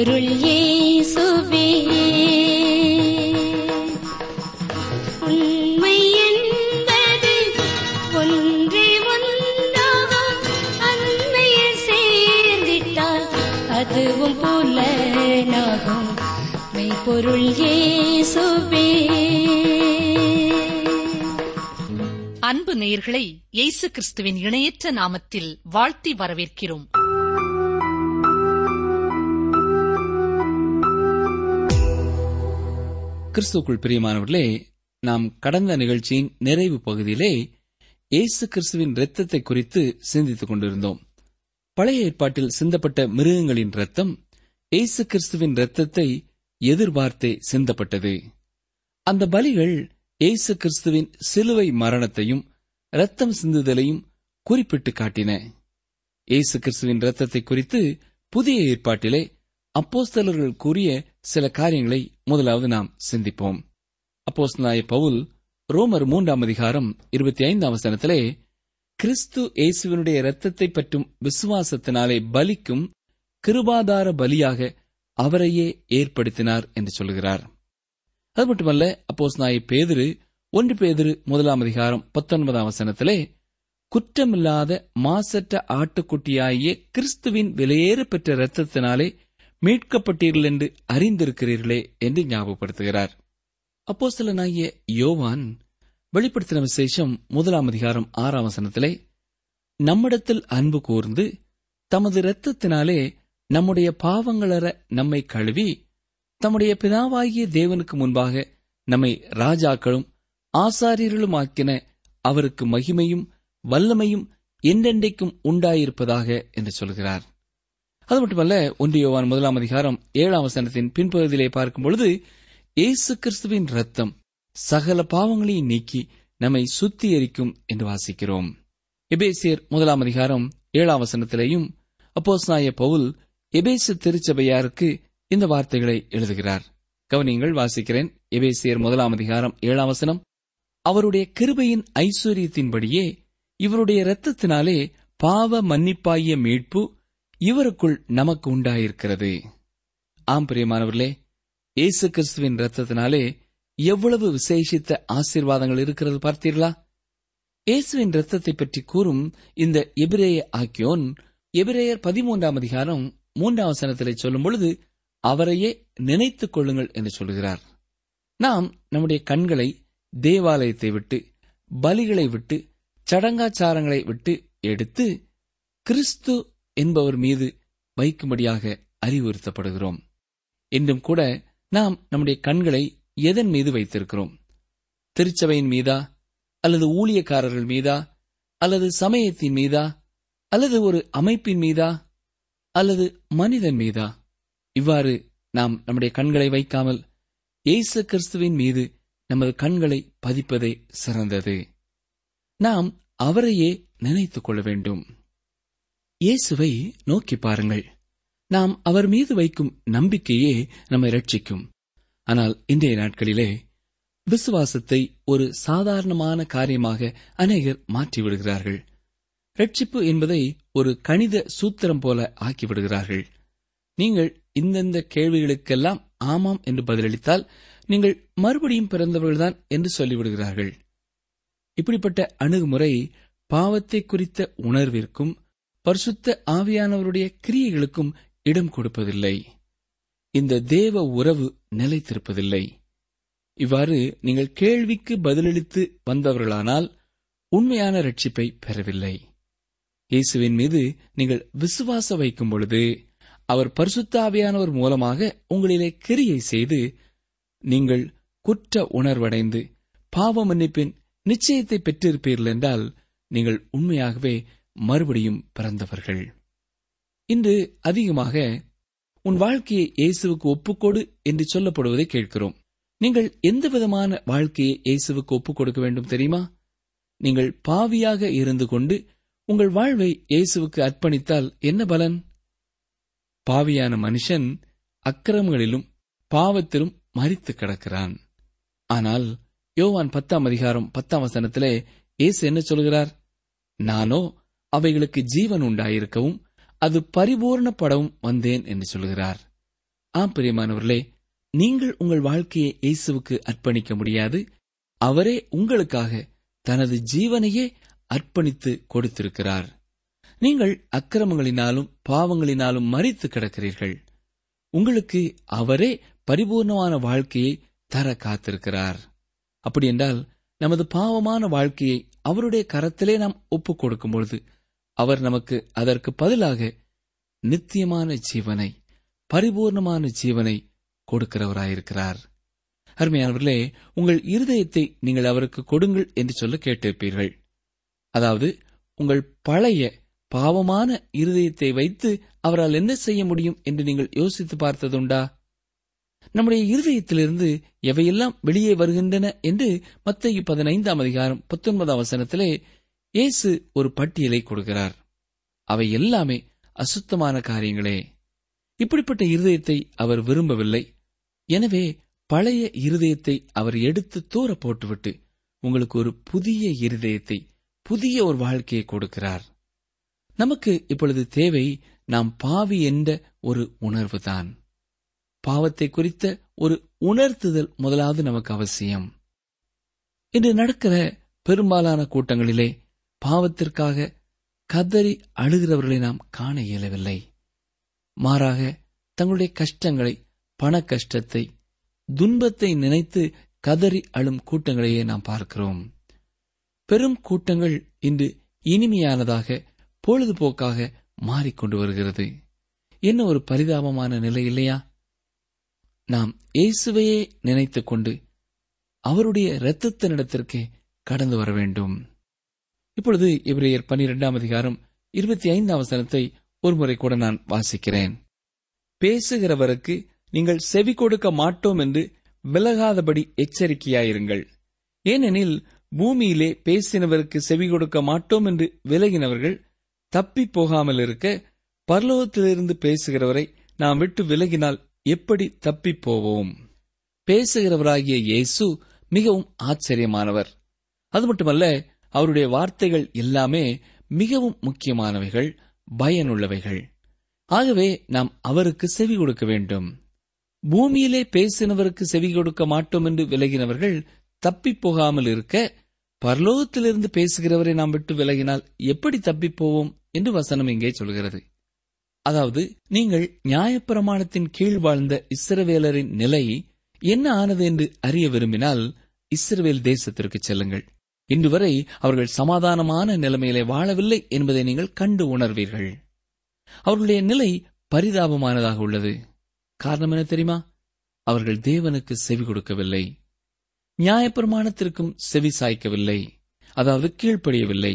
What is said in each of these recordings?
பொருள் இயேசுவே உண்மை என்பது ஒன்றே ஒன்றாகும் அண்மையில் சேர்ந்திட்டால் அதுவும் புலனாகும். அன்பு நேயர்களை இயேசு கிறிஸ்துவின் இணையற்ற நாமத்தில் வாழ்த்தி வரவேற்கிறோம். கிறிஸ்துக்குள் பிரியமானவர்களே நாம் கடந்த நிகழ்ச்சியின் நிறைவு பகுதியிலே இயேசு கிறிஸ்துவின் இரத்தத்தை குறித்து சிந்தித்துக் கொண்டிருந்தோம். பழைய ஏற்பாட்டில் சிந்தப்பட்ட மிருகங்களின் ரத்தம் இயேசு கிறிஸ்துவின் இரத்தத்தை எதிர்பார்த்தே சிந்தப்பட்டது. அந்த பலிகள் இயேசு கிறிஸ்துவின் சிலுவை மரணத்தையும் இரத்தம் சிந்துதலையும் குறிப்பிட்டு காட்டின. இயேசு கிறிஸ்துவின் ரத்தத்தை குறித்து புதிய ஏற்பாட்டிலே அப்போஸ்தலர்கள் கூறிய சில காரியங்களை முதலாவது நாம் சிந்திப்போம். அப்போஸ்தலனாய பவுல் ரோமர் மூன்றாம் அதிகாரம் இருபத்தி ஐந்தாம் வசனத்திலே கிறிஸ்து இயேசுவினுடைய இரத்தத்தை பற்றும் விசுவாசத்தினாலே பலிக்கும் கிருபாதார பலியாக அவரையே ஏற்படுத்தினார் என்று சொல்கிறார். அது மட்டுமல்ல அப்போஸ் நாய பேதிரு ஒன்று பேதிரு முதலாம் அதிகாரம் பத்தொன்பதாம் வசனத்திலே குற்றமில்லாத மாசற்ற ஆட்டுக்குட்டியாகிய கிறிஸ்துவின் விலையேற பெற்ற இரத்தத்தினாலே மீட்கப்பட்டீர்கள் என்று அறிந்திருக்கிறீர்களே என்று ஞாபகப்படுத்துகிறார். அப்போஸ்தலனாகிய யோவான் வெளிப்படுத்தின விசேஷம் முதலாம் அதிகாரம் ஆறாம் வசனத்திலே நம்மிடத்தில் அன்பு கூர்ந்து தமது இரத்தத்தினாலே நம்முடைய பாவங்களற நம்மை கழுவி தம்முடைய பிதாவாகிய தேவனுக்கு முன்பாக நம்மை ராஜாக்களும் ஆசாரியர்களுமாக்கின அவருக்கு மகிமையும் வல்லமையும் என்றென்றைக்கும் உண்டாயிருப்பதாக என்று சொல்கிறார். அது மட்டுமல்ல ஒன்றியோவான் முதலாம் அதிகாரம் ஏழாம் வசனத்தின் பின்பகுதியிலே பார்க்கும் பொழுது இயேசு கிறிஸ்துவின் ரத்தம் சகல பாவங்களையும் நீக்கி நம்மை சுத்திகரிக்கும் என்று வாசிக்கிறோம். எபேசியர் முதலாம் அதிகாரம் ஏழாம் வசனத்திலேயும் அப்போஸ்நாய பவுல் எபேசு திருச்சபையாருக்கு இந்த வார்த்தைகளை எழுதுகிறார். கவனியங்கள் வாசிக்கிறேன். எபேசியர் முதலாம் அதிகாரம் ஏழாம் வசனம் அவருடைய கிருபையின் ஐஸ்வர்யத்தின்படியே இவருடைய இரத்தத்தினாலே பாவ மன்னிப்பாகிய மீட்பு இவருக்குள் நமக்கு உண்டாயிருக்கிறது. ஆம் பிரியமானவர்களே இயேசு கிறிஸ்துவின் ரத்தத்தினாலே எவ்வளவு விசேஷித்த ஆசீர்வாதங்கள் இருக்கிறது பார்த்தீர்களா? இயேசுவின் ரத்தத்தை பற்றி கூறும் இந்த எபிரேய ஆக்கியோன் எபிரேயர் பதிமூன்றாம் அதிகாரம் மூன்றாம் வசனத்திலே சொல்லும் பொழுது அவரையே நினைத்துக் கொள்ளுங்கள் என்று சொல்கிறார். நாம் நம்முடைய கண்களை தேவாலயத்தை விட்டு பலிகளை விட்டு சடங்காச்சாரங்களை விட்டு எடுத்து கிறிஸ்து என்பவர் மீது வைக்கும்படியாக அறிவுறுத்தப்படுகிறோம். இன்றும் கூட நாம் நம்முடைய கண்களை எதன் மீது வைத்திருக்கிறோம்? திருச்சபையின் மீதா அல்லது ஊழியக்காரர்கள் மீதா அல்லது சமயத்தின் மீதா அல்லது ஒரு அமைப்பின் மீதா அல்லது மனிதன் மீதா? இவ்வாறு நாம் நம்முடைய கண்களை வைக்காமல் இயேசு கிறிஸ்துவின் மீது நமது கண்களை பதிப்பதே சிறந்தது. நாம் அவரையே நினைத்துக் கொள்ள வேண்டும். இயேசுவை நோக்கி பாருங்கள். நாம் அவர் மீது வைக்கும் நம்பிக்கையே நம்மை ரட்சிக்கும் ஆனால் இன்றைய நாட்களிலே விசுவாசத்தை ஒரு சாதாரணமான காரியமாக அநேகர் மாற்றிவிடுகிறார்கள். ரட்சிப்பு என்பதை ஒரு கணித சூத்திரம் போல ஆக்கிவிடுகிறார்கள். நீங்கள் இந்தந்த கேள்விகளுக்கெல்லாம் ஆமாம் என்று பதிலளித்தால் நீங்கள் மறுபடியும் பிறந்தவர்கள்தான் என்று சொல்லிவிடுகிறார்கள். இப்படிப்பட்ட அணுகுமுறை பாவத்தை குறித்த உணர்விற்கும் பரிசுத்த ஆவியானவருடைய கிரியைகளுக்கும் இடம் கொடுப்பதில்லை. இந்த தேவ உறவு நிலைத்திருப்பதில்லை. இவ்வாறு நீங்கள் கேள்விக்கு பதிலளித்து வந்தவர்களானால் உண்மையான ரட்சிப்பை பெறவில்லை. இயேசுவின் மீது நீங்கள் விசுவாச வைக்கும் பொழுது அவர் பரிசுத்தாவியானவர் மூலமாக உங்களிலே கிரியை செய்து நீங்கள் குற்ற உணர்வடைந்து பாவ மன்னிப்பின் நிச்சயத்தை பெற்றிருப்பீர்கள் என்றால் நீங்கள் உண்மையாகவே மறுபடியும் பிறந்தவர்கள். இன்று அதிகமாக உன் வாழ்க்கையை இயேசுவுக்கு ஒப்புக்கொடு என்று சொல்லப்படுவதை கேட்கிறோம். நீங்கள் எந்த விதமான வாழ்க்கையை இயேசுவுக்கு ஒப்புக் கொடுக்க வேண்டும் தெரியுமா? நீங்கள் பாவியாக இருந்து கொண்டு உங்கள் வாழ்வை இயேசுவுக்கு அர்ப்பணித்தால் என்ன பலன்? பாவியான மனுஷன் அக்கிரமங்களிலும் பாவத்திலும் மறித்து கிடக்கிறான். ஆனால் யோவான் பத்தாம் அதிகாரம் பத்தாம் வசனத்திலே இயேசு என்ன சொல்கிறார்? நானோ அவைகளுக்கு ஜீவன் உண்டாயிருக்கவும் அது பரிபூர்ணப்படவும் வந்தேன் என்று சொல்கிறார். ஆம் பிரியமானவர்களே நீங்கள் உங்கள் வாழ்க்கையை இயேசுவுக்கு அர்ப்பணிக்க முடியாது. அவரே உங்களுக்காக தனது ஜீவனையே அர்ப்பணித்து கொடுத்திருக்கிறார். நீங்கள் அக்கிரமங்களினாலும் பாவங்களினாலும் மறித்து கிடக்கிறீர்கள். உங்களுக்கு அவரே பரிபூர்ணமான வாழ்க்கையை தர காத்திருக்கிறார். அப்படியென்றால் நமது பாவமான வாழ்க்கையை அவருடைய கரத்திலே நாம் ஒப்புக் கொடுக்கும் பொழுது அவர் நமக்கு அதற்கு பதிலாக நித்தியமான ஜீவனை பரிபூர்ணமான ஜீவனை கொடுக்கிறவராயிருக்கிறார். அருமையானவர்களே உங்கள் இருதயத்தை நீங்கள் அவருக்கு கொடுங்கள் என்று சொல்ல கேட்டிருப்பீர்கள். அதாவது உங்கள் பழைய பாவமான இருதயத்தை வைத்து அவரால் என்ன செய்ய முடியும் என்று நீங்கள் யோசித்து பார்த்ததுண்டா? நம்முடைய இருதயத்திலிருந்து எவையெல்லாம் வெளியே வருகின்றன என்று மத்திய பதினைந்தாம் அதிகாரம் பத்தொன்பதாம் வசனத்திலே இயேசு ஒரு பட்டியலை கொடுக்கிறார். அவை எல்லாமே அசுத்தமான காரியங்களே. இப்படிப்பட்ட இருதயத்தை அவர் விரும்பவில்லை. எனவே பழைய இருதயத்தை அவர் எடுத்து தூர போட்டுவிட்டு உங்களுக்கு ஒரு புதிய இருதயத்தை புதிய ஒரு வாழ்க்கையை கொடுக்கிறார். நமக்கு இப்பொழுது தேவை நாம் பாவி என்ற ஒரு உணர்வுதான். பாவத்தை குறித்த ஒரு உணர்த்துதல் முதலாவது நமக்கு அவசியம். இன்று நடக்கிற பெரும்பாலான கூட்டங்களிலே பாவத்திற்காக கதறி அழுகிறவர்களை நாம் காண இயலவில்லை. மாறாக தங்களுடைய கஷ்டங்களை பண கஷ்டத்தை துன்பத்தை நினைத்து கதறி அழும் கூட்டங்களையே நாம் பார்க்கிறோம். பெரும் கூட்டங்கள் இன்று இனிமையானதாக பொழுதுபோக்காக மாறிக்கொண்டு வருகிறது. என்ன ஒரு பரிதாபமான நிலை இல்லையா? நாம் இயேசுவையே நினைத்துக் கொண்டு அவருடைய இரத்தத்தினிடத்திற்கே கடந்து வர வேண்டும். இப்பொழுது இவரையர் பனிரெண்டாம் அதிகாரம் இருபத்தி ஐந்தாம் வசனத்தை ஒருமுறை கூட நான் வாசிக்கிறேன். பேசுகிறவருக்கு நீங்கள் செவி கொடுக்க மாட்டோம் என்று விலகாதபடி எச்சரிக்கையாயிருங்கள். ஏனெனில் பூமியிலே பேசினவருக்கு செவி கொடுக்க மாட்டோம் என்று விலகினவர்கள் தப்பி போகாமல் இருக்க பரலோகத்திலிருந்து பேசுகிறவரை நாம் விட்டு விலகினால் எப்படி தப்பி போவோம்? பேசுகிறவராகிய இயேசு மிகவும் ஆச்சரியமானவர். அது மட்டுமல்ல அவருடைய வார்த்தைகள் எல்லாமே மிகவும் முக்கியமானவைகள் பயனுள்ளவைகள். ஆகவே நாம் அவருக்கு செவி கொடுக்க வேண்டும். பூமியிலே பேசினவருக்கு செவி கொடுக்க மாட்டோம் என்று விலகினவர்கள் தப்பி போகாமல் இருக்க பரலோகத்திலிருந்து பேசுகிறவரை நாம் விட்டு விலகினால் எப்படி தப்பிப் போவோம் என்று வசனம் இங்கே சொல்கிறது. அதாவது நீங்கள் நியாயப்பிரமாணத்தின் கீழ் வாழ்ந்த இஸ்ரவேலரின் நிலை என்ன ஆனது என்று அறிய விரும்பினால் இஸ்ரவேல் தேசத்திற்கு செல்லுங்கள். இன்று வரை அவர்கள் சமாதானமான நிலைமையிலே வாழவில்லை என்பதை நீங்கள் கண்டு உணர்வீர்கள். அவர்களுடைய நிலை பரிதாபமானதாக உள்ளது. காரணம் என்ன தெரியுமா? அவர்கள் தேவனுக்கு செவி கொடுக்கவில்லை. நியாயப்பிரமாணத்திற்கும் செவி சாய்க்கவில்லை. அதாவது கீழ்ப்படியவில்லை.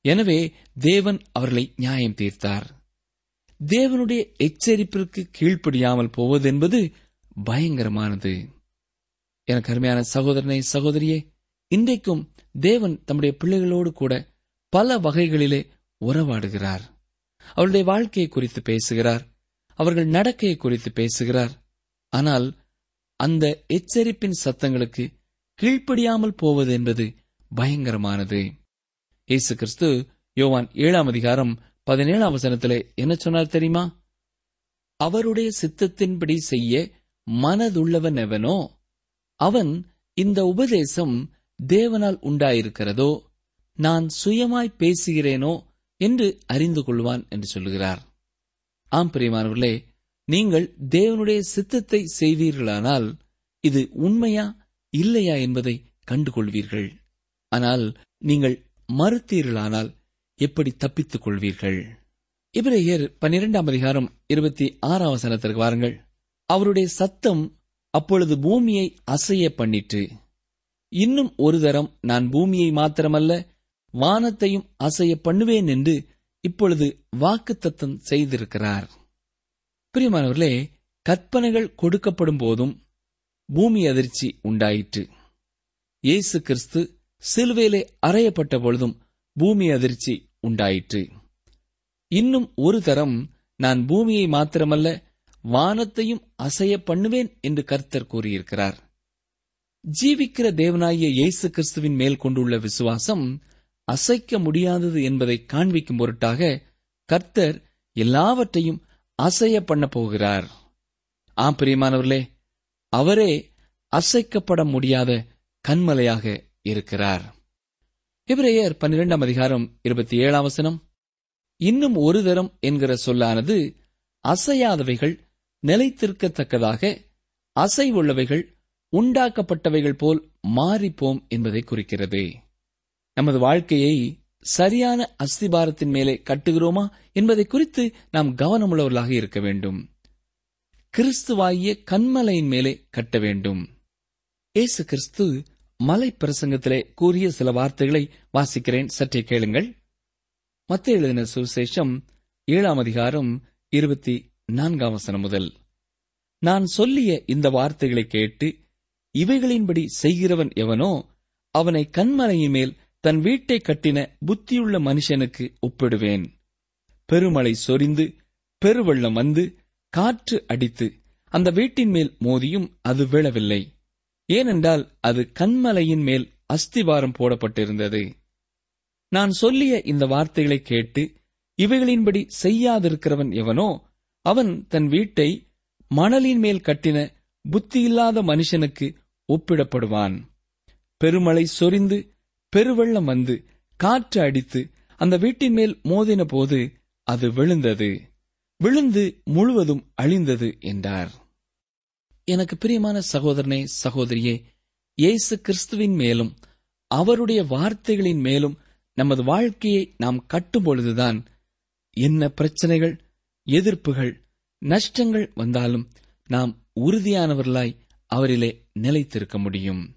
எனவே தேவன் அவர்களை நியாயம் தீர்த்தார். தேவனுடைய எச்சரிப்பிற்கு கீழ்ப்படியாமல் போவது என்பது பயங்கரமானது. எனக்கு அருமையான சகோதரனை சகோதரியே இன்றைக்கும் தேவன் தம்முடைய பிள்ளைகளோடு கூட பல வகைகளிலே உறவாடுகிறார். அவருடைய வாழ்க்கையை குறித்து பேசுகிறார். அவர்கள் நடக்கையை குறித்து பேசுகிறார். ஆனால் அந்த எச்சரிப்பின் சத்தங்களுக்கு கீழ்ப்படியாமல் போவது என்பது பயங்கரமானது. இயேசு கிறிஸ்து யோவான் ஏழாம் அதிகாரம் பதினேழாம் வசனத்திலே என்ன சொன்னார் தெரியுமா? அவருடைய சித்தத்தின்படி செய்ய மனதுள்ளவன் எவனோ அவன் இந்த உபதேசம் தேவனால் உண்டாயிருக்கிறதோ நான் சுயமாய் பேசுகிறேனோ என்று அறிந்து கொள்வான் என்று சொல்லுகிறார். ஆம் பிரியமானவர்களே நீங்கள் தேவனுடைய சித்தத்தை செய்வீர்களானால் இது உண்மையா இல்லையா என்பதை கண்டுகொள்வீர்கள். ஆனால் நீங்கள் மறுத்தீர்களானால் எப்படி தப்பித்துக் கொள்வீர்கள்? இப்ரேயர் பன்னிரெண்டாம் அதிகாரம் இருபத்தி ஆறாம் வசனத்திற்கு வாருங்கள். அவருடைய சத்தம் அப்பொழுது பூமியை அசைய பண்ணிற்று. இன்னும் ஒரு தரம் நான் பூமியை மாத்திரமல்ல வானத்தையும் அசைய பண்ணுவேன் என்று இப்பொழுது வாக்குத்தத்தம் செய்திருக்கிறார். பிரியமானவர்களே கற்பனைகள் கொடுக்கப்படும் போதும் பூமி அதிர்ச்சி உண்டாயிற்று. இயேசு கிறிஸ்து சிலுவையிலே அறையப்பட்ட பொழுதும் பூமி அதிர்ச்சி உண்டாயிற்று. இன்னும் ஒரு தரம் நான் பூமியை மாத்திரமல்ல வானத்தையும் அசைய பண்ணுவேன் என்று கர்த்தர் கூறியிருக்கிறார். ஜீவிக்கிற தேவனாகிய இயேசு கிறிஸ்துவின் மேல் கொண்டுள்ள விசுவாசம் அசைக்க முடியாதது என்பதை காண்பிக்கும் பொருட்டாக கர்த்தர் எல்லாவற்றையும் அசைய பண்ண போகிறார். ஆம் பிரியமானவர்களே அவரே அசைக்கப்பட முடியாத கண்மலையாக இருக்கிறார். இவரையர் பன்னிரெண்டாம் அதிகாரம் இருபத்தி ஏழாம் வசனம். இன்னும் ஒரு தரம் என்கிற சொல்லானது அசையாதவைகள் நிலைத்திருக்கத்தக்கதாக அசைவுள்ளவைகள் உண்டாக்கப்பட்டவைகள் போல் மாறிப்போம் என்பதை குறிக்கிறது. நமது வாழ்க்கையை சரியான அஸ்திபாரத்தின் மேலே கட்டுகிறோமா என்பதை குறித்து நாம் கவனமுள்ளவர்களாக இருக்க வேண்டும். கிறிஸ்துவாகிய கண்மலையின் மேலே கட்ட வேண்டும். ஏசு கிறிஸ்து மலை பிரசங்கத்திலே கூறிய சில வார்த்தைகளை வாசிக்கிறேன். சற்றே கேளுங்கள். மத்திய எழுதின சுவிசேஷம் ஏழாம் அதிகாரம் இருபத்தி நான்காம் வசனம் முதல். நான் சொல்லிய இந்த வார்த்தைகளை கேட்டு இவைகளின்படி செய்கிறவன் எவனோ அவனை கண்மலையின் மேல் தன் வீட்டை கட்டின புத்தியுள்ள மனுஷனுக்கு ஒப்பிடுவேன். பெருமழை சொரிந்து பெருவெள்ளம் வந்து காற்று அடித்து அந்த வீட்டின் மேல் மோதியும் அது விழவில்லை. ஏனென்றால் அது கண்மலையின் மேல் அஸ்திவாரம் போடப்பட்டிருந்தது. நான் சொல்லிய இந்த வார்த்தைகளை கேட்டு இவைகளின்படி செய்யாதிருக்கிறவன் எவனோ அவன் தன் வீட்டை மணலின் மேல் கட்டின புத்தியில்லாத மனுஷனுக்கு ஒப்பிடப்படுவான். பெருமழை சொரிந்து பெருவெள்ளம் வந்து காற்று அடித்து அந்த வீட்டின் மேல் மோதின போது அது விழுந்தது. விழுந்து முழுவதும் அழிந்தது என்றார். எனக்கு பிரியமான சகோதரனே சகோதரியே இயேசு கிறிஸ்துவின் மேலும் அவருடைய வார்த்தைகளின் மேலும் நமது வாழ்க்கையை நாம் கட்டும் பொழுதுதான் என்ன பிரச்சனைகள் எதிர்ப்புகள் நஷ்டங்கள் வந்தாலும் நாம் உறுதியானவர்களாய் அவரிலே நிலைத்திருக்க முடியும்.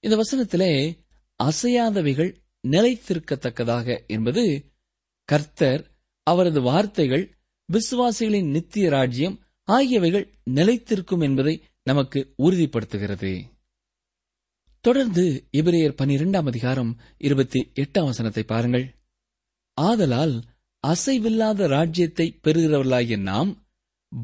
இந்த வசனத்திலே அசையாதவைகள் நிலைத்திருக்கத்தக்கதாக என்பது கர்த்தர் அவரது வார்த்தைகள் விசுவாசிகளின் நித்திய ராஜ்யம் ஆகியவைகள் நிலைத்திருக்கும் என்பதை நமக்கு உறுதிப்படுத்துகிறது. தொடர்ந்து இபிரேயர் பனிரெண்டாம் அதிகாரம் இருபத்தி எட்டாம் வசனத்தை பாருங்கள். ஆதலால் அசைவில்லாத ராஜ்யத்தை பெறுகிறவர்களாகிய நாம்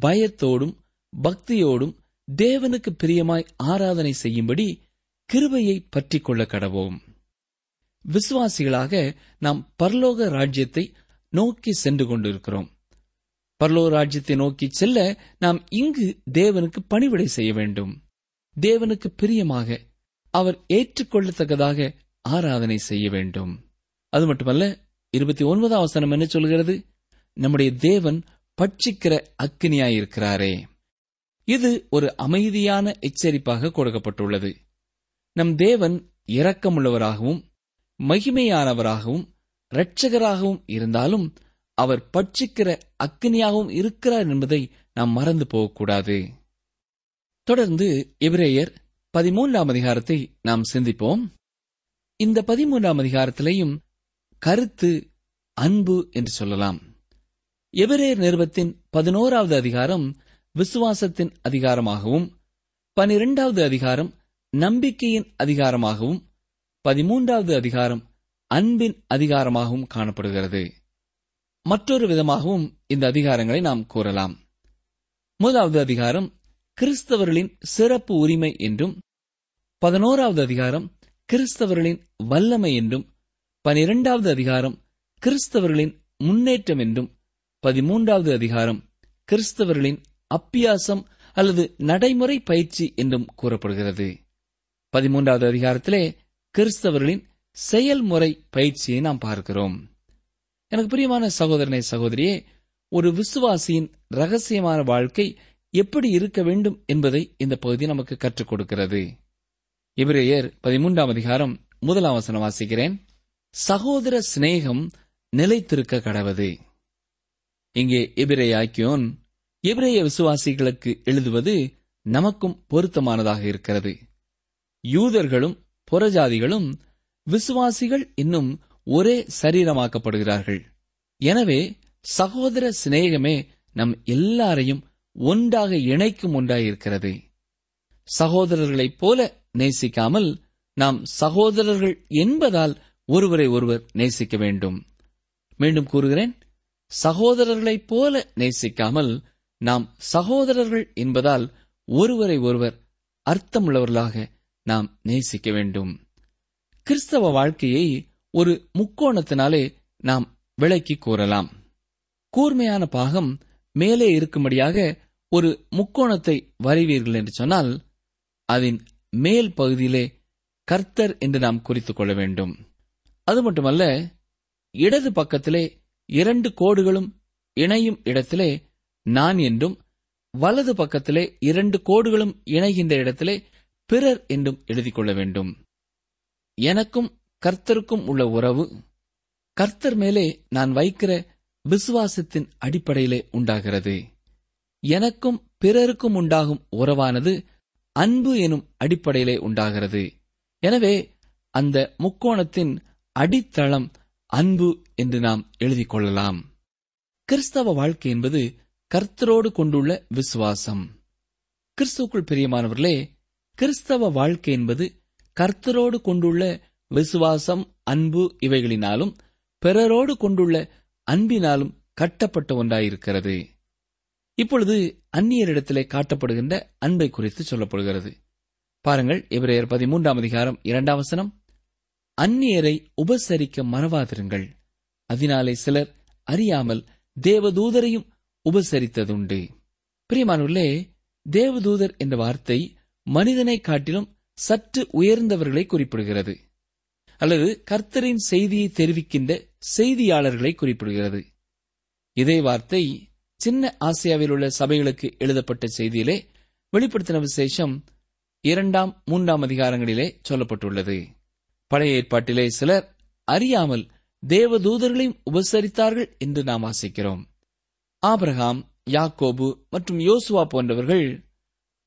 பயத்தோடும் பக்தியோடும் தேவனுக்கு பிரியமாய் ஆராதனை செய்யும்படி கிருபையை பற்றிக் கொள்ள கடவோம் விசுவாசிகளாக நாம் பரலோக ராஜ்யத்தை நோக்கி சென்று கொண்டிருக்கிறோம். பரலோக ராஜ்யத்தை நோக்கி செல்ல நாம் இங்கு தேவனுக்கு பணிவிடை செய்ய வேண்டும். தேவனுக்கு பிரியமாக அவர் ஏற்றுக்கொள்ளத்தக்கதாக ஆராதனை செய்ய வேண்டும். அது மட்டுமல்ல இருபத்தி ஒன்பதாம் வசனம் என்ன சொல்கிறது? நம்முடைய தேவன் பட்சிக்கிற அக்கினியாயிருக்கிறாரே. இது ஒரு அமைதியான எச்சரிப்பாக கொடுக்கப்பட்டுள்ளது. நம் தேவன் இரக்கமுள்ளவராகவும் மகிமையானவராகவும் இரட்சகராகவும் இருந்தாலும் அவர் பட்சிக்கிற அக்கினியாகவும் இருக்கிறார் என்பதை நாம் மறந்து போகக்கூடாது. தொடர்ந்து எபிரேயர் பதிமூன்றாம் அதிகாரத்தை நாம் சிந்திப்போம். இந்த பதிமூன்றாம் அதிகாரத்திலேயும் கருத்து அன்பு என்று சொல்லலாம். எபிரேயர் நிறுவத்தின் பதினோராவது அதிகாரம் விசுவாசத்தின் அதிகாரமாகவும் பனிரெண்டாவது அதிகாரம் நம்பிக்கையின் அதிகாரமாகவும் பதிமூன்றாவது அதிகாரம் அன்பின் அதிகாரமாகவும் காணப்படுகிறது. மற்றொரு விதமாகவும் இந்த அதிகாரங்களை நாம் கூறலாம். முதலாவது அதிகாரம் கிறிஸ்தவர்களின் சிறப்பு உரிமை என்றும் பதினோராவது அதிகாரம் கிறிஸ்தவர்களின் வல்லமை என்றும் பனிரெண்டாவது அதிகாரம் கிறிஸ்தவர்களின் முன்னேற்றம் என்றும் பதிமூன்றாவது அதிகாரம் கிறிஸ்தவர்களின் அப்பியாசம் அல்லது நடைமுறை பயிற்சி என்றும் கூறப்படுகிறது. பதிமூன்றாவது அதிகாரத்திலே கிறிஸ்தவர்களின் செயல்முறை பயிற்சியை நாம் பார்க்கிறோம். எனக்கு பிரியமான சகோதரனை சகோதரியே ஒரு விசுவாசியின் ரகசியமான வாழ்க்கை எப்படி இருக்க வேண்டும் என்பதை இந்த பகுதி நமக்கு கற்றுக் கொடுக்கிறது. இவரையர் பதிமூன்றாம் அதிகாரம் முதலாம் வசனம் வாசிக்கிறேன். சகோதர சிநேகம் நிலைத்திருக்க கடவது. இங்கே எபிரேயாக்கியோன் எபிரேய விசுவாசிகளுக்கு எழுதுவது நமக்கும் பொருத்தமானதாக இருக்கிறது. யூதர்களும் புறஜாதிகளும் விசுவாசிகள் இன்னும் ஒரே சரீரமாக்கப்படுகிறார்கள். எனவே சகோதர சிநேகமே நம் எல்லாரையும் ஒன்றாக இணைக்கும் ஒன்றாயிருக்கிறது. சகோதரர்களைப் போல நேசிக்காமல் நாம் சகோதரர்கள் என்பதால் ஒருவரை ஒருவர் நேசிக்க வேண்டும். மீண்டும் கூறுகிறேன் சகோதரர்களைப் போல நேசிக்காமல் நாம் சகோதரர்கள் என்பதால் ஒருவரை ஒருவர் அர்த்தமுள்ளவர்களாக நாம் நேசிக்க வேண்டும். கிறிஸ்தவ வாழ்க்கையை ஒரு முக்கோணத்தினாலே நாம் விளக்கி கூறலாம். கூர்மையான பாகம் மேலே இருக்கும்படியாக ஒரு முக்கோணத்தை வரைவீர்கள் என்று சொன்னால் அதன் மேல் பகுதியிலே கர்த்தர் என்று நாம் குறித்துக் கொள்ள வேண்டும். அது மட்டுமல்ல இடது பக்கத்திலே இரண்டு கோடுகளும் இணையும் இடத்திலே நான் என்றும் வலது பக்கத்திலே இரண்டு கோடுகளும் இணைகின்ற இடத்திலே பிறர் என்றும் எழுதிக் கொள்ள வேண்டும். எனக்கும் கர்த்தருக்கும் உள்ள உறவு கர்த்தர் மேலே நான் வைக்கிற விசுவாசத்தின் அடிப்படையிலே உண்டாகிறது. எனக்கும் பிறருக்கும் உண்டாகும் உறவானது அன்பு எனும் அடிப்படையிலே உண்டாகிறது. எனவே அந்த முக்கோணத்தின் அடித்தளம் அன்பு என்று நாம் எழுதிக் கொள்ளலாம். கிறிஸ்தவ வாழ்க்கை என்பது கர்த்தரோடு கொண்டுள்ள விசுவாசம். கிறிஸ்துக்குள் பிரியமானவர்களே கிறிஸ்தவ வாழ்க்கை என்பது கர்த்தரோடு கொண்டுள்ள விசுவாசம் அன்பு இவைகளினாலும் பிறரோடு கொண்டுள்ள அன்பினாலும் கட்டப்பட்ட ஒன்றாயிருக்கிறது. இப்பொழுது அந்நியரிடத்திலே காட்டப்படுகின்ற அன்பை குறித்து சொல்லப்படுகிறது. பாருங்கள் இவரையர் பதிமூன்றாம் அதிகாரம் இரண்டாம் வசனம். அந்நியரை உபசரிக்க மறவாதிருங்கள். அதனாலே சிலர் அறியாமல் தேவதூதரையும் உபசரித்ததுண்டு. பிரியமானுள்ளே தேவதூதர் என்ற வார்த்தை மனிதனை காட்டிலும் சற்று உயர்ந்தவர்களை குறிப்பிடுகிறது. அல்லது கர்த்தரின் செய்தியை தெரிவிக்கின்ற செய்தியாளர்களை குறிப்பிடுகிறது. இதே வார்த்தை சின்ன ஆசியாவில் உள்ள சபைகளுக்கு எழுதப்பட்ட செய்தியிலே வெளிப்படுத்தின விசேஷம் இரண்டாம் மூன்றாம் அதிகாரங்களிலே சொல்லப்பட்டுள்ளது. பழைய ஏற்பாட்டிலே சிலர் அறியாமல் தேவதூதர்களையும் உபசரித்தார்கள் என்று நாம் வாசிக்கிறோம் ஆபிரகாம் யாக்கோபு மற்றும் யோசுவா போன்றவர்கள்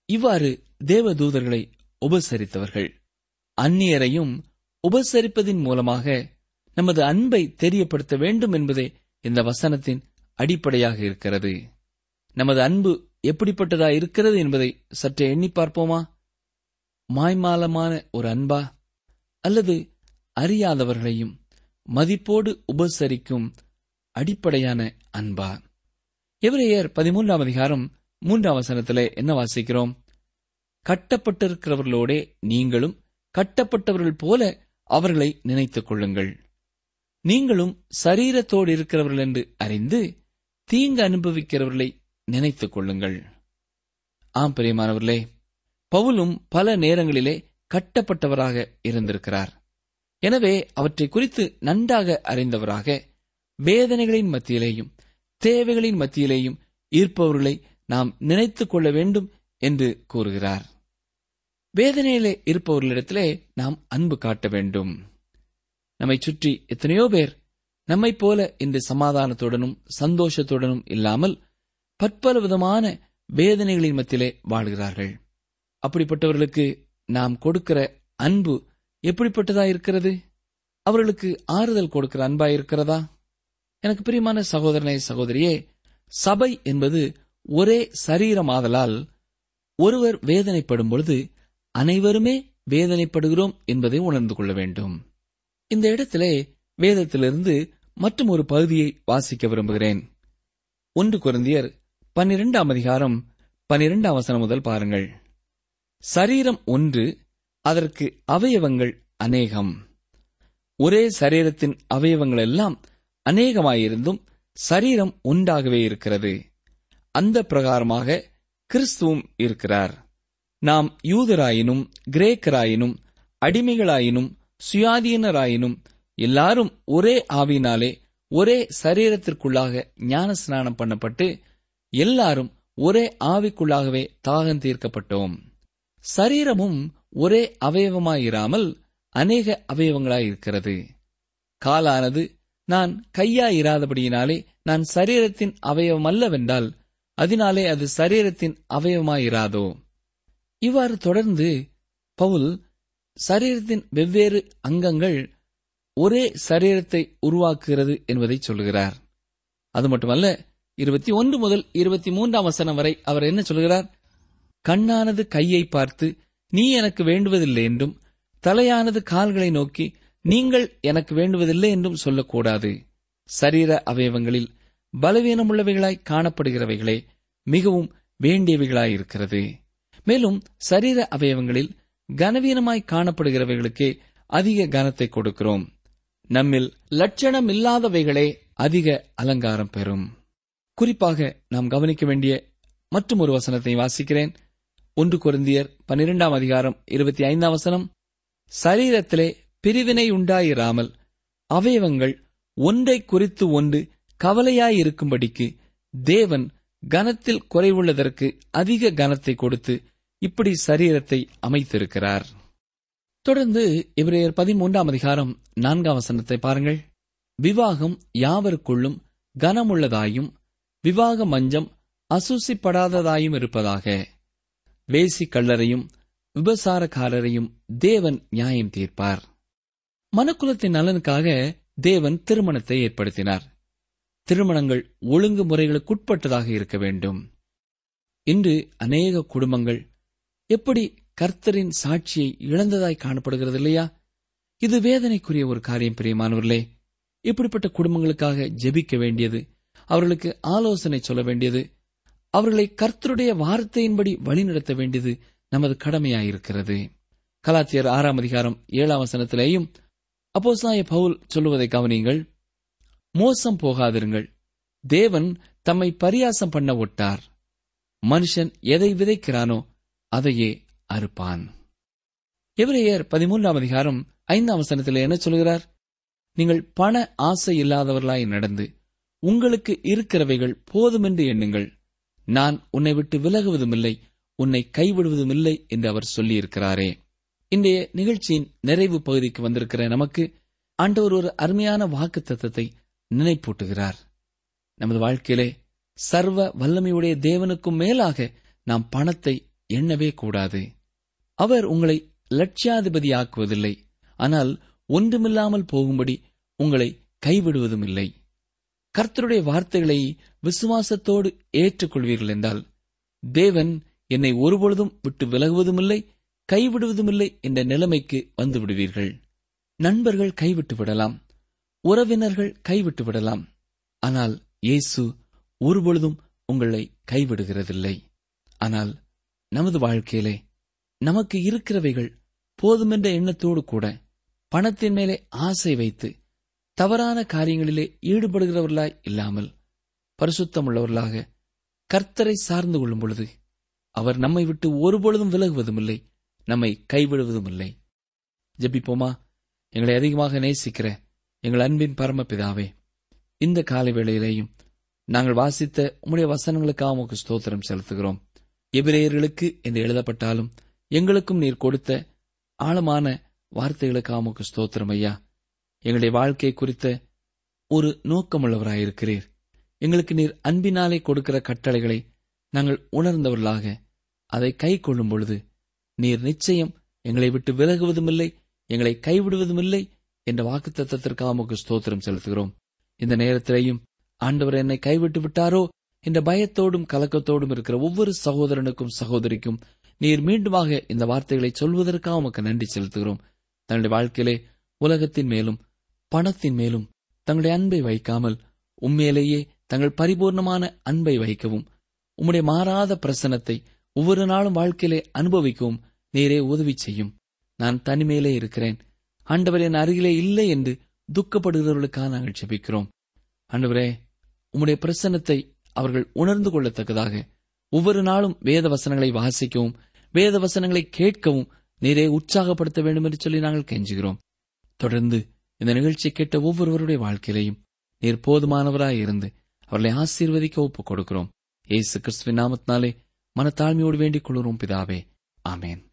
இவ்வாறு தேவதூதர்களை உபசரித்தவர்கள். அந்நியரையும் உபசரிப்பதின் மூலமாக நமது அன்பை தெரியப்படுத்த வேண்டும் என்பதே இந்த வசனத்தின் அடிப்படையாக இருக்கிறது. நமது அன்பு எப்படிப்பட்டதா இருக்கிறது என்பதை சற்றே எண்ணி பார்ப்போமா? மாய்மாலமான ஒரு அன்பா? அல்லது அறியாதவர்களையும் மதிப்போடு உபசரிக்கும் அடிப்படையான அன்பா? எவரையர் பதிமூன்றாம் அதிகாரம் மூன்றாம் வசனத்திலே என்ன வாசிக்கிறோம்? கட்டப்பட்டிருக்கிறவர்களோடே நீங்களும் கட்டப்பட்டவர்கள் போல அவர்களை நினைத்துக் கொள்ளுங்கள். நீங்களும் சரீரத்தோடு இருக்கிறவர்கள் என்று அறிந்து தீங்கு அனுபவிக்கிறவர்களை நினைத்துக் கொள்ளுங்கள். ஆம் பிரியமானவர்களே பவுலும் பல நேரங்களிலே கட்டப்பட்டவராக இருந்திருக்கிறார். எனவே அவற்றை குறித்து நன்றாக அறிந்தவராக வேதனைகளின் மத்தியிலேயும் தேவைகளின் மத்தியிலேயும் இருப்பவர்களை நாம் நினைத்துக் கொள்ள வேண்டும் என்று கூறுகிறார். வேதனையிலே இருப்பவர்களிடத்திலே நாம் அன்பு காட்ட வேண்டும். நம்மை சுற்றி எத்தனையோ பேர் நம்மைப் போல இன்று சமாதானத்துடனும் சந்தோஷத்துடனும் இல்லாமல் பற்பல விதமான வேதனைகளின் மத்தியிலே வாழ்கிறார்கள். அப்படிப்பட்டவர்களுக்கு நாம் கொடுக்கிற அன்பு எப்படிப்பட்டதா இருக்கிறது? அவர்களுக்கு ஆறுதல் கொடுக்கிற அன்பா இருக்கிறதா எனக்கு பிரியமான சகோதரனை சகோதரியே சபை என்பது ஒரே சரீரமாதலால் ஒருவர் வேதனைப்படும் பொழுது அனைவருமே வேதனைப்படுகிறோம் என்பதை உணர்ந்து கொள்ள வேண்டும். இந்த இடத்திலே வேதத்திலிருந்து மற்றும் ஒரு பகுதியை வாசிக்க விரும்புகிறேன். ஒன்று குருந்தியர் பன்னிரெண்டாம் அதிகாரம் பன்னிரெண்டாம் வசனம் முதல் பாருங்கள். சரீரம் ஒன்று அதற்கு அவயவங்கள் அநேகம். ஒரே சரீரத்தின் அவயவங்கள் எல்லாம் அநேகமாயிருந்தும் சரீரம் ஒன்றாகவே இருக்கிறது. அந்த பிரகாரமாக கிறிஸ்துவும் இருக்கிறார். நாம் யூதராயினும் கிரேக்கராயினும் அடிமைகளாயினும் சுயாதீனராயினும் எல்லாரும் ஒரே ஆவினாலே ஒரே சரீரத்திற்குள்ளாக ஞான ஸ்நானம் பண்ணப்பட்டு எல்லாரும் ஒரே ஆவிக்குள்ளாகவே தாகம் தீர்க்கப்பட்டோம். சரீரமும் ஒரே அவயவமாயிராமல் அநேக அவயவங்களாயிருக்கிறது. காலானது நான் கையாயிராதபடியினாலே நான் சரீரத்தின் அவயவம் அல்லவென்றால் அதனாலே அது சரீரத்தின் அவயவமாயிராதோ. இவ்வாறு தொடர்ந்து பவுல் சரீரத்தின் வெவ்வேறு அங்கங்கள் ஒரே சரீரத்தை உருவாக்குகிறது என்பதை சொல்கிறார் அது மட்டுமல்ல இருபத்தி ஒன்று முதல் இருபத்தி மூன்றாம் வசனம் வரை அவர் என்ன சொல்கிறார் கண்ணானது கையை பார்த்து நீ எனக்கு வேண்டுவதில்லை என்றும் தலையானது கால்களை நோக்கி நீங்கள் எனக்கு வேண்டுவதில்லை என்றும் சொல்லக்கூடாது. சரீர அவயவங்களில் பலவீனமுள்ளவைகளாய் காணப்படுகிறவைகளே மிகவும் வேண்டியவைகளாயிருக்கிறது. மேலும் சரீர அவயவங்களில் கனவீனமாய் காணப்படுகிறவைகளுக்கே அதிக கனத்தை கொடுக்கிறோம். நம்மில் லட்சணம் இல்லாதவைகளே அதிக அலங்காரம் பெறும். குறிப்பாக நாம் கவனிக்க வேண்டிய மற்றும் ஒரு வசனத்தை வாசிக்கிறேன். ஒன்று குருந்தியர் பன்னிரெண்டாம் அதிகாரம் இருபத்தி ஐந்தாம் வசனம் சரீரத்திலே பிரிவினை உண்டாயிராமல் அவயவங்கள் ஒன்றை குறித்து ஒன்று கவலையாயிருக்கும்படிக்கு தேவன் கனத்தில் குறைவுள்ளதற்கு அதிக கனத்தை கொடுத்து இப்படி சரீரத்தை அமைத்திருக்கிறார். தொடர்ந்து இவரையர் பதிமூன்றாம் அதிகாரம் நான்காம் வசனத்தை பாருங்கள். விவாகம் யாவருக்குள்ளும் கனமுள்ளதாயும் விவாக மஞ்சம் அசூசிப்படாததாயும் இருப்பதாக. வேசி கள்ளரையும் விபசாரக்காரரையும் தேவன் நியாயம் தீர்ப்பார். மனுக்குலத்தின் நலனுக்காக தேவன் திருமணத்தை ஏற்படுத்தினார். திருமணங்கள் ஒழுங்கு முறைகளுக்குட்பட்டதாக இருக்க வேண்டும். இன்று அநேக குடும்பங்கள் எப்படி கர்த்தரின் சாட்சியை இழந்ததாய் காணப்படுகிறது இல்லையா? இது வேதனைக்குரிய ஒரு காரியம் பிரியமானவர்களே. இப்படிப்பட்ட குடும்பங்களுக்காக ஜெபிக்க வேண்டியது அவர்களுக்கு ஆலோசனை சொல்ல வேண்டியது அவர்களை கர்த்தருடைய வார்த்தையின்படி வழிநடத்த வேண்டியது நமது கடமையாயிருக்கிறது. கலாத்தியர் ஆறாம் அதிகாரம் ஏழாம் வசனத்திலேயும் அப்போசாய பவுல் சொல்லுவதை கவனியுங்கள். மோசம் போகாதிருங்கள். தேவன் தம்மை பரியாசம் பண்ண ஒட்டார். மனுஷன் எதை விதைக்கிறானோ அதையே அறுப்பான். எவ்ரேயர் பதிமூன்றாம் அதிகாரம் ஐந்தாம் வசனத்தில் என்ன சொல்கிறார்? நீங்கள் பண ஆசை இல்லாதவர்களாய் நடந்து உங்களுக்கு இருக்கிறவைகள் போதுமென்று எண்ணுங்கள். நான் உன்னை விட்டு விலகுவதுமில்லை உன்னை கைவிடுவதுமில்லை என்று அவர் சொல்லியிருக்கிறாரே. இன்றைய நிகழ்ச்சியின் நிறைவு பகுதிக்கு வந்திருக்கிற நமக்கு ஆண்டவர் ஒரு அருமையான வாக்கு தத்துவத்தை நினைப்பூட்டுகிறார். நமது வாழ்க்கையிலே சர்வ வல்லமையுடைய தேவனுக்கும் மேலாக நாம் பணத்தை எண்ணவே கூடாது. அவர் உங்களை லட்சியாதிபதி ஆக்குவதில்லை ஆனால் ஒன்றுமில்லாமல் போகும்படி உங்களை கைவிடுவதும் இல்லை கர்த்தருடைய வார்த்தைகளை விசுவாசத்தோடு ஏற்றுக்கொள்வீர்கள் என்றால் தேவன் என்னை ஒருபொழுதும் விட்டு விலகுவதுமில்லை கைவிடுவதுமில்லை என்ற நிலைமைக்கு வந்து விடுவீர்கள் நண்பர்கள் கைவிட்டு விடலாம். உறவினர்கள் கைவிட்டு விடலாம். ஆனால் இயேசு ஒருபொழுதும் உங்களை கைவிடுகிறதில்லை. ஆனால் நமது வாழ்க்கையிலே நமக்கு இருக்கிறவைகள் போதுமென்ற எண்ணத்தோடு கூட பணத்தின் மேலே ஆசை வைத்து தவறான காரியங்களிலே ஈடுபடுகிறவர்களாய் இல்லாமல் பரிசுத்தமுள்ளவர்களாக கர்த்தரை சார்ந்து கொள்ளும் பொழுது அவர் நம்மை விட்டு ஒருபொழுதும் விலகுவதும் இல்லை நம்மை கைவிடுவதும் இல்லை ஜெபிப்போமா? எங்களை அதிகமாக நேசிக்கிற எங்கள் அன்பின் பரமபிதாவே இந்த காலை வேளையிலேயும் நாங்கள் வாசித்த உம்முடைய வசனங்களுக்காக உமக்கு ஸ்தோத்திரம் செலுத்துகிறோம். எபிரேயர்களுக்கு என்று எழுதப்பட்டாலும் எங்களுக்கும் நீர் கொடுத்த ஆழமான வார்த்தைகளுக்காக உமக்கு ஸ்தோத்திரம் ஐயா. எங்களுடைய வாழ்க்கை குறித்த ஒரு நோக்கமுள்ளவராயிருக்கிறீர். எங்களுக்கு நீர் அன்பினாலே கொடுக்கிற கட்டளைகளை நாங்கள் உணர்ந்தவர்களாக அதை கை கொள்ளும் பொழுது நீர் நிச்சயம் எங்களை விட்டு விலகுவதுமில்லை எங்களை கைவிடுவதுமில்லை என்ற வாக்குத்தத்திற்காக உமக்கு ஸ்தோத்திரம் செலுத்துகிறோம். இந்த நேரத்திலேயும் ஆண்டவர் என்னை கைவிட்டு விட்டாரோ என்ற பயத்தோடும் கலக்கத்தோடும் இருக்கிற ஒவ்வொரு சகோதரனுக்கும் சகோதரிக்கும் நீர் மீண்டுமாக இந்த வார்த்தைகளை சொல்வதற்காக உமக்கு நன்றி செலுத்துகிறோம். தங்களுடைய வாழ்க்கையிலே உலகத்தின் மேலும் பணத்தின் மேலும் தங்களுடைய அன்பை வைக்காமல் உண்மையிலேயே தங்கள் பரிபூர்ணமான அன்பை வைக்கவும். உம்முடைய மாறாத பிரசனத்தை ஒவ்வொரு நாளும் வாழ்க்கையிலே அனுபவிக்கவும் நீரே உதவி செய்யும். நான் தனிமையிலே இருக்கிறேன். ஆண்டவர் என் அருகிலே இல்லை என்று துக்கப்படுகிறவர்களுக்காக நாங்கள் ஜெபிக்கிறோம். ஆண்டவரே உம்முடைய பிரசன்னத்தை அவர்கள் உணர்ந்து கொள்ளத்தக்கதாக ஒவ்வொரு நாளும் வேத வசனங்களை வாசிக்கவும் வேத வசனங்களை கேட்கவும் நீரே உற்சாகப்படுத்த வேண்டும் என்று சொல்லி நாங்கள் கெஞ்சுகிறோம். தொடர்ந்து இந்த நிகழ்ச்சி கேட்ட ஒவ்வொருவருடைய வாழ்க்கையிலையும் நீர் போதுமானவராய் இருந்து அவர்களை ஆசீர்வதிக்க ஒப்புக் கொடுக்கிறோம் ஏசு கிறிஸ்துவின் நாமத்தினாலே மனத்தாழ்மையோடு வேண்டிக் கொள்கிறோம் பிதாவே. ஆமேன்.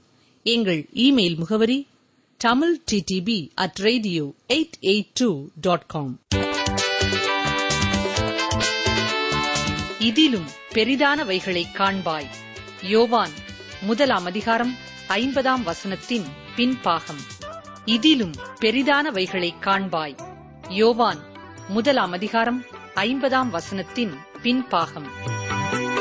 எங்கள் இமெயில் முகவரி Tamil DTP at radio eight eight two dot com இதிலும் பெரிதானவைகளை காண்பாய். யோவான் முதலாம் அதிகாரம் ஐம்பதாம் வசனத்தின் பின்பாகம். இதிலும் பெரிதானவைகளை காண்பாய். யோவான் முதலாம் அதிகாரம் ஐம்பதாம் வசனத்தின் பின்பாகம்.